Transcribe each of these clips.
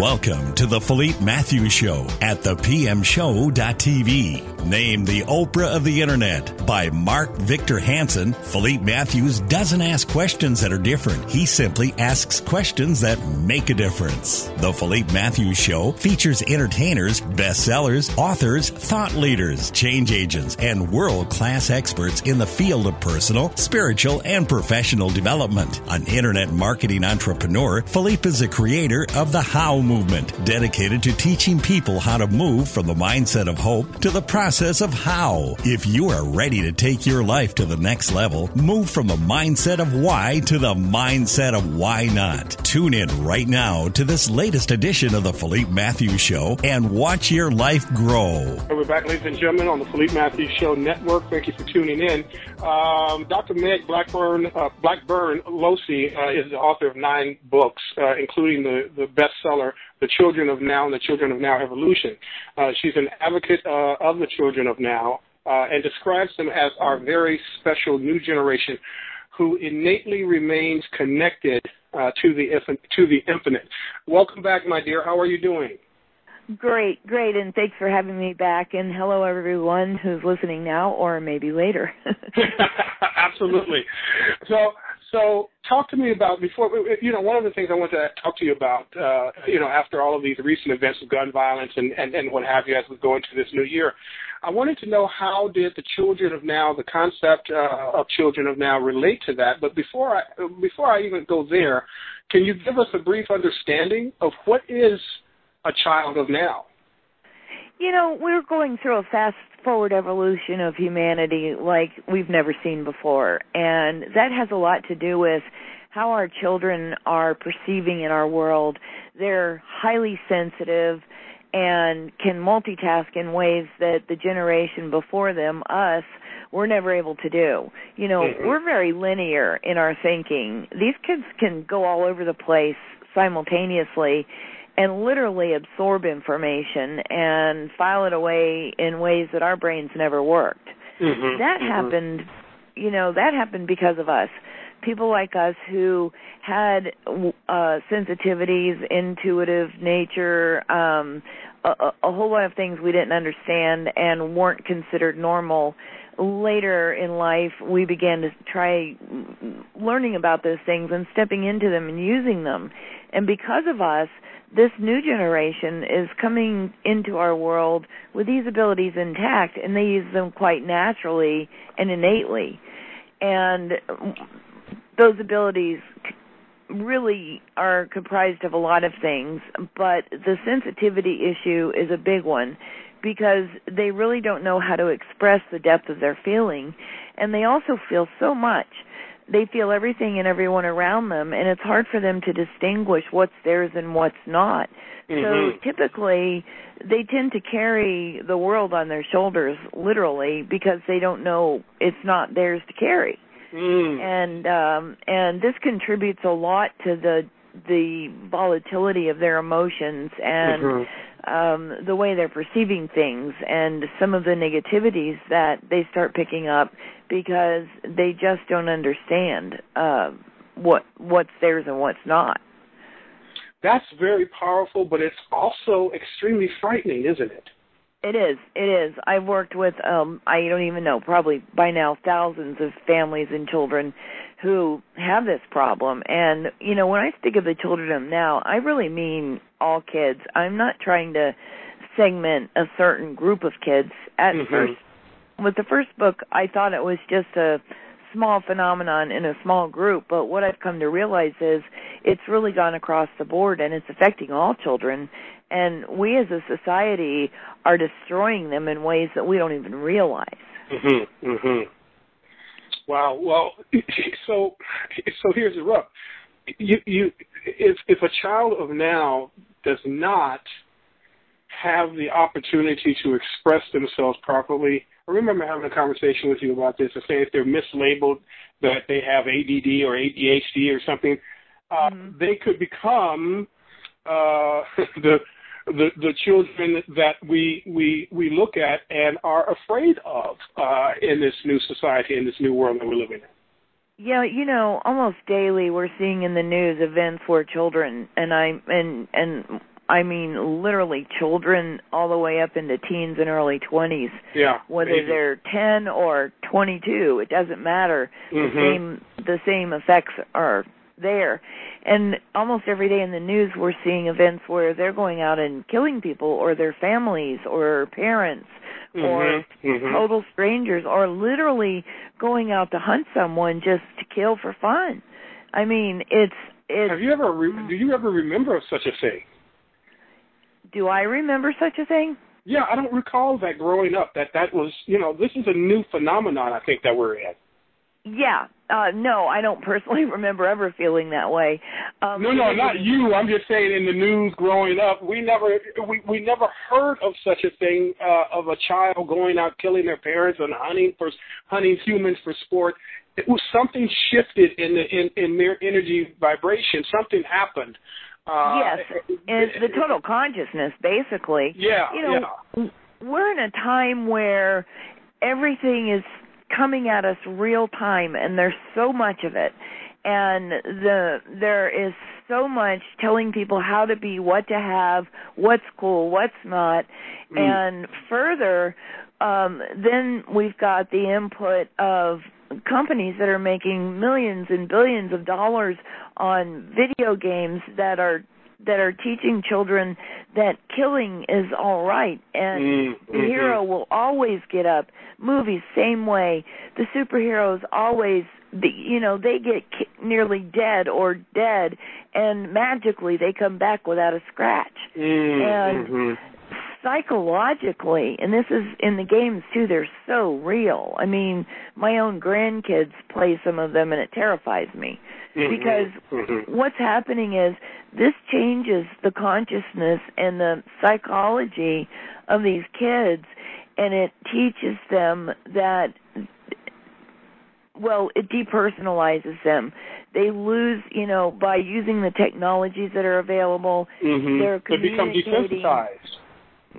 Welcome to the Philippe Matthews Show at thepmshow.tv. Named the Oprah of the Internet by Mark Victor Hansen, Philippe Matthews doesn't ask questions that are different. He simply asks questions that make a difference. The Philippe Matthews Show features entertainers, bestsellers, authors, thought leaders, change agents, and world class experts in the field of personal, spiritual, and professional development. An internet marketing entrepreneur, Philippe is a creator of the How movement, dedicated to teaching people how to move from the mindset of hope to the process of how. If you are ready to take your life to the next level, move from the mindset of why to the mindset of why not. Tune in right now to this latest edition of the Philippe Matthews Show and watch your life grow. We're back, ladies and gentlemen, on the Philippe Matthews Show Network. Thank you for tuning in. Um, Dr. Meg Blackburn, uh, Blackburn Losey uh, is the author of nine books, uh, including the, the bestseller the children of now and the children of now evolution. Uh, she's an advocate uh, of the children of now uh, and describes them as our very special new generation who innately remains connected uh, to the to the infinite. Welcome back, my dear. How are you doing? Great, great, and thanks for having me back. And hello, everyone who's listening now or maybe later. Absolutely. So, so talk to me about before you know one of the things I want to talk to you about uh, you know after all of these recent events of gun violence and, and and what have you as we go into this new year. I wanted to know how did the children of now, the concept uh, of children of now, relate to that. But before I before I even go there, can you give us a brief understanding of what is a child of now? You know, we're going through a fast forward evolution of humanity like we've never seen before. And that has a lot to do with how our children are perceiving in our world. They're highly sensitive and can multitask in ways that the generation before them, us, were never able to do. You know, mm-hmm. we're very linear in our thinking. These kids can go all over the place simultaneously and literally absorb information and file it away in ways that our brains never worked. Mm-hmm, that mm-hmm. happened, you know, that happened because of us. People like us who had uh sensitivities, intuitive nature, um a, a whole lot of things we didn't understand and weren't considered normal later in life we began to try learning about those things and stepping into them and using them and because of us this new generation is coming into our world with these abilities intact and they use them quite naturally and innately. And those abilities really are comprised of a lot of things, but the sensitivity issue is a big one because they really don't know how to express the depth of their feeling and they also feel so much they feel everything and everyone around them and it's hard for them to distinguish what's theirs and what's not mm-hmm. so typically they tend to carry the world on their shoulders literally because they don't know it's not theirs to carry mm. and um and this contributes a lot to the the volatility of their emotions and mm-hmm um, the way they're perceiving things and some of the negativities that they start picking up because they just don't understand uh, what what's theirs and what's not. That's very powerful, but it's also extremely frightening, isn't it? It is. It is. I've worked with um I don't even know, probably by now thousands of families and children who have this problem. And you know, when I speak of the children of now, I really mean all kids. I'm not trying to segment a certain group of kids. At mm-hmm. first with the first book, I thought it was just a small phenomenon in a small group, but what I've come to realize is it's really gone across the board and it's affecting all children and we as a society are destroying them in ways that we don't even realize. Mhm. Mhm. Wow. Well, so so here's the rub. You you if if a child of now does not have the opportunity to express themselves properly. I remember having a conversation with you about this and saying if they're mislabeled that they have ADD or ADHD or something, uh, mm-hmm. they could become uh, the the the children that we we we look at and are afraid of uh, in this new society in this new world that we're living in. Yeah, you know, almost daily we're seeing in the news events where children and I and and I mean, literally children all the way up into teens and early 20s. Yeah. Whether maybe. they're 10 or 22, it doesn't matter. Mhm. The same the same effects are there. And almost every day in the news we're seeing events where they're going out and killing people or their families or parents or Mhm, mhm. total strangers or literally going out to hunt someone just to kill for fun. I mean, it's it's Have you ever? Re- do you ever remember such a thing? do I remember such a thing? Yeah, I don't recall that growing up. That that was, you know, this is a new phenomenon. I think that we're in. Yeah. Uh no, I don't personally remember ever feeling that way. Um No, no, not you. I'm just saying in the news growing up, we never we we never heard of such a thing uh, of a child going out killing their parents and hunting for hunting humans for sport. It was something shifted in the in in their energy vibration. Something happened. Uh, yes, and the total consciousness, basically. Yeah, You know, we're in a time where everything is coming at us real time, and there's so much of it, and the there is so much telling people how to be, what to have, what's cool, what's not, Mm. and further, um, then we've got the input of companies that are making millions and billions of dollars on video games that are that are teaching children that killing is all right and Mm, the hero will always get up. Movies same way. The superheroes always you know they get ki- nearly dead or dead and magically they come back without a scratch. Mm, and mhm. Psychologically and this is in the games too they're so real i mean my own grandkids play some of them and it terrifies me Mhm, because mhm. what's happening is this changes the consciousness and the psychology of these kids and it teaches them that well it depersonalizes them they lose you know by using the technologies that are available Mhm. they're They become communicating- desensitized.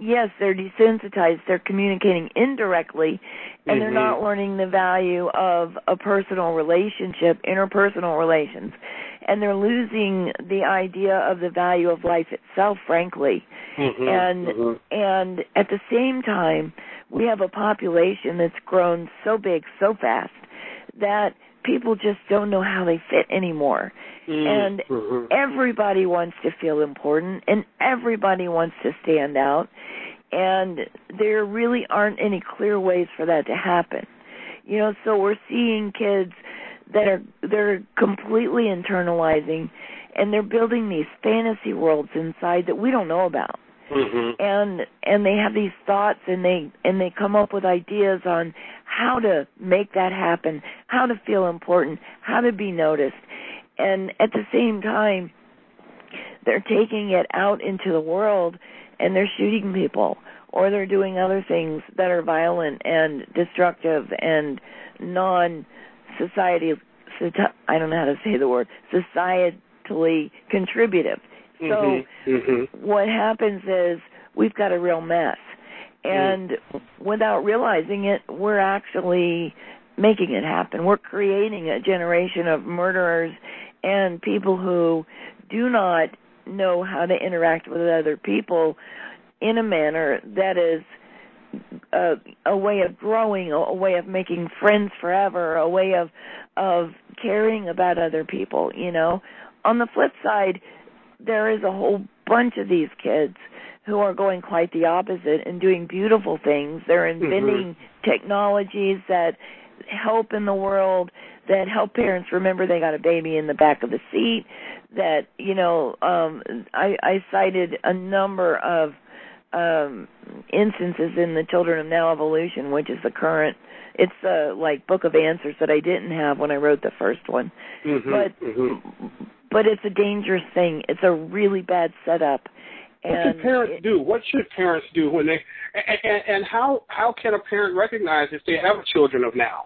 Yes, they're desensitized. They're communicating indirectly, and they're Mhm. not learning the value of a personal relationship, interpersonal relations, and they're losing the idea of the value of life itself, frankly. Mhm, And mhm. and at the same time, we have a population that's grown so big so fast that people just don't know how they fit anymore. Mm, and mhm. everybody wants to feel important and everybody wants to stand out and there really aren't any clear ways for that to happen. You know so we're seeing kids that are they're completely internalizing and they're building these fantasy worlds inside that we don't know about Mhm. and and they have these thoughts and they and they come up with ideas on how to make that happen how to feel important how to be noticed and at the same time they're taking it out into the world and they're shooting people or they're doing other things that are violent and destructive and non society I don't know how to say the word societally contributive so Mhm, mhm. what happens is we've got a real mess and without realizing it we're actually making it happen we're creating a generation of murderers and people who do not know how to interact with other people in a manner that is a, a way of growing, a, a way of making friends forever, a way of of caring about other people. You know, on the flip side, there is a whole bunch of these kids who are going quite the opposite and doing beautiful things. They're inventing technologies that help in the world that help parents remember they got a baby in the back of the seat that you know um i i cited a number of um instances in the children of now evolution which is the current it's uh like book of answers that i didn't have when i wrote the first one Mhm, but mhm. But it's a dangerous thing it's a really bad setup What should parents it- do? What should parents do when they and, and, and how how can a parent recognize if they have children of now?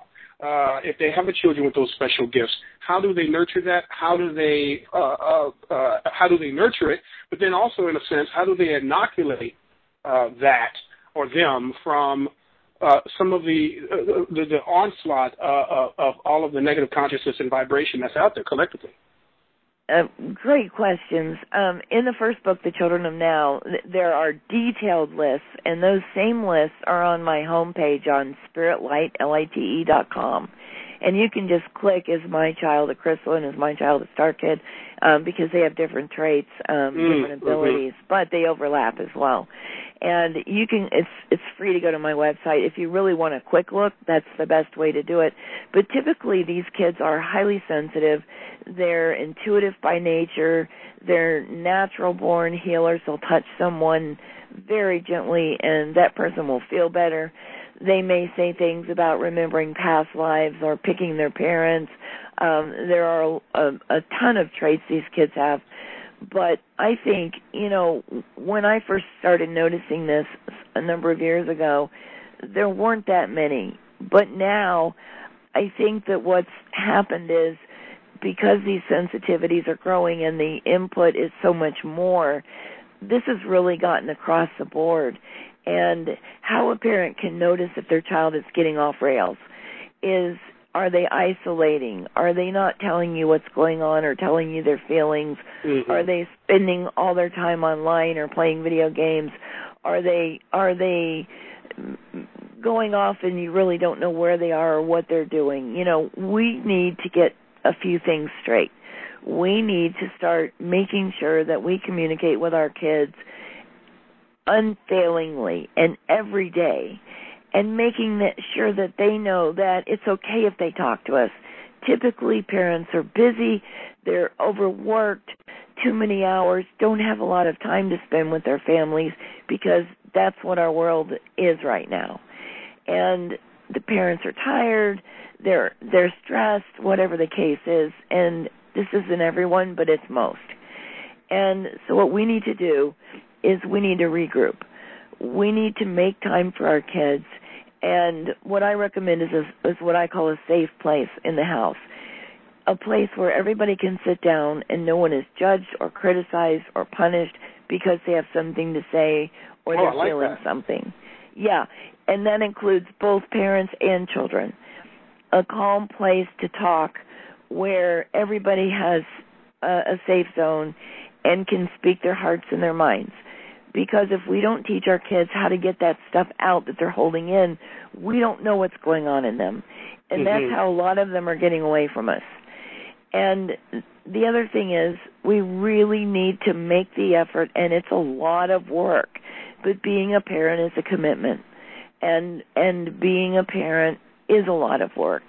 Uh, if they have a children with those special gifts, how do they nurture that? How do they uh, uh, uh, how do they nurture it? But then also, in a sense, how do they inoculate uh, that or them from uh, some of the, uh, the the onslaught uh, of, of all of the negative consciousness and vibration that's out there collectively? Uh, great questions. Um, in the first book, The Children of Now, th- there are detailed lists, and those same lists are on my homepage on spiritlight.com. And you can just click "Is my child a crystalline? Is my child a star kid?" Um, because they have different traits, um, mm, different abilities, mm-hmm. but they overlap as well. And you can it's it's free to go to my website. If you really want a quick look that's the best way to do it. But typically these kids are highly sensitive. They're intuitive by nature. They're natural born healers. They'll touch someone very gently and that person will feel better they may say things about remembering past lives or picking their parents um there are a, a ton of traits these kids have but I think, you know, when I first started noticing this a number of years ago, there weren't that many. But now, I think that what's happened is because these sensitivities are growing and the input is so much more, this has really gotten across the board. And how a parent can notice if their child is getting off rails is are they isolating? Are they not telling you what's going on or telling you their feelings? Mm-hmm. Are they spending all their time online or playing video games? Are they are they going off and you really don't know where they are or what they're doing? You know, we need to get a few things straight. We need to start making sure that we communicate with our kids unfailingly and every day and making that sure that they know that it's okay if they talk to us. Typically, parents are busy, they're overworked, too many hours, don't have a lot of time to spend with their families because that's what our world is right now. And the parents are tired, they're they're stressed, whatever the case is, and this isn't everyone, but it's most. And so what we need to do is we need to regroup. We need to make time for our kids and what I recommend is, a, is what I call a safe place in the house. A place where everybody can sit down and no one is judged or criticized or punished because they have something to say or oh, they're like feeling that. something. Yeah, and that includes both parents and children. A calm place to talk where everybody has a, a safe zone and can speak their hearts and their minds because if we don't teach our kids how to get that stuff out that they're holding in, we don't know what's going on in them. And mm-hmm. that's how a lot of them are getting away from us. And the other thing is we really need to make the effort and it's a lot of work. But being a parent is a commitment. And and being a parent is a lot of work.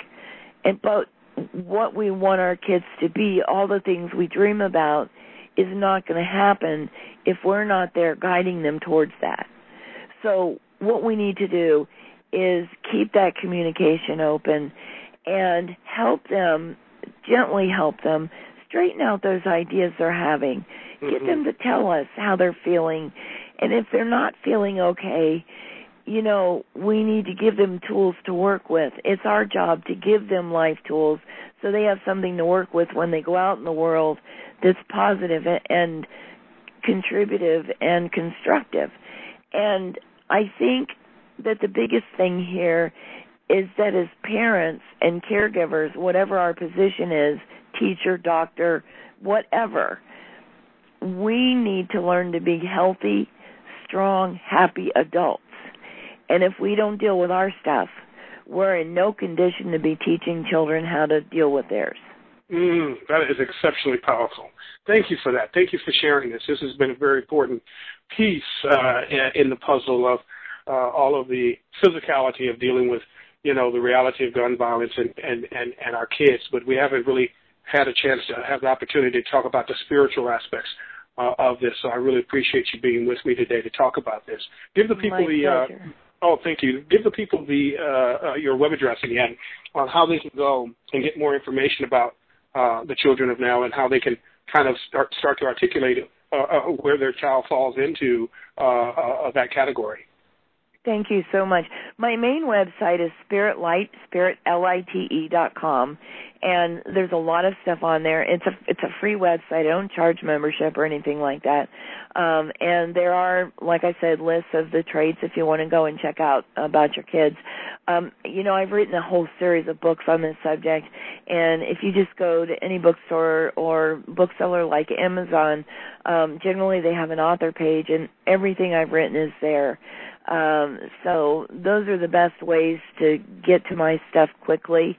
And but what we want our kids to be, all the things we dream about is not going to happen if we're not there guiding them towards that. So what we need to do is keep that communication open and help them, gently help them straighten out those ideas they're having. Mm-hmm. Get them to tell us how they're feeling. And if they're not feeling okay, you know, we need to give them tools to work with. It's our job to give them life tools so they have something to work with when they go out in the world that's positive and contributive and constructive. And I think that the biggest thing here is that as parents and caregivers, whatever our position is, teacher, doctor, whatever, we need to learn to be healthy, strong, happy adults. And if we don't deal with our stuff, we're in no condition to be teaching children how to deal with theirs. Mm, that is exceptionally powerful. Thank you for that. Thank you for sharing this. This has been a very important piece uh, in the puzzle of uh, all of the physicality of dealing with, you know, the reality of gun violence and, and, and, and our kids. But we haven't really had a chance to have the opportunity to talk about the spiritual aspects uh, of this. So I really appreciate you being with me today to talk about this. Give the people My the. Oh, thank you. Give the people the uh, uh, your web address again on how they can go and get more information about uh, the children of now and how they can kind of start start to articulate uh, uh, where their child falls into uh, that category. Thank you so much. My main website is Spirit Light, And there's a lot of stuff on there. It's a it's a free website. I don't charge membership or anything like that. Um, and there are, like I said, lists of the traits if you want to go and check out about your kids. Um, you know, I've written a whole series of books on this subject, and if you just go to any bookstore or bookseller like Amazon, um, generally they have an author page, and everything I've written is there. Um, so those are the best ways to get to my stuff quickly.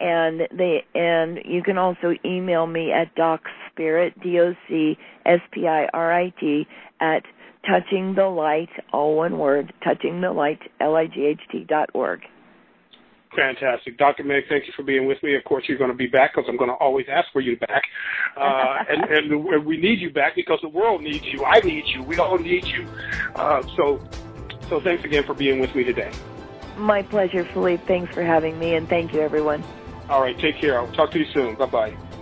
And they and you can also email me at docspirit d o c s p i r i t at touching the light all one word touching the light l i g h t dot org. Fantastic. Dr. Meg, thank you for being with me. Of course, you're going to be back because I'm going to always ask for you back. Uh, and, and we need you back because the world needs you. I need you. We all need you. Uh, so so thanks again for being with me today. My pleasure, Philippe. Thanks for having me, and thank you, everyone. All right, take care. I'll talk to you soon. Bye bye.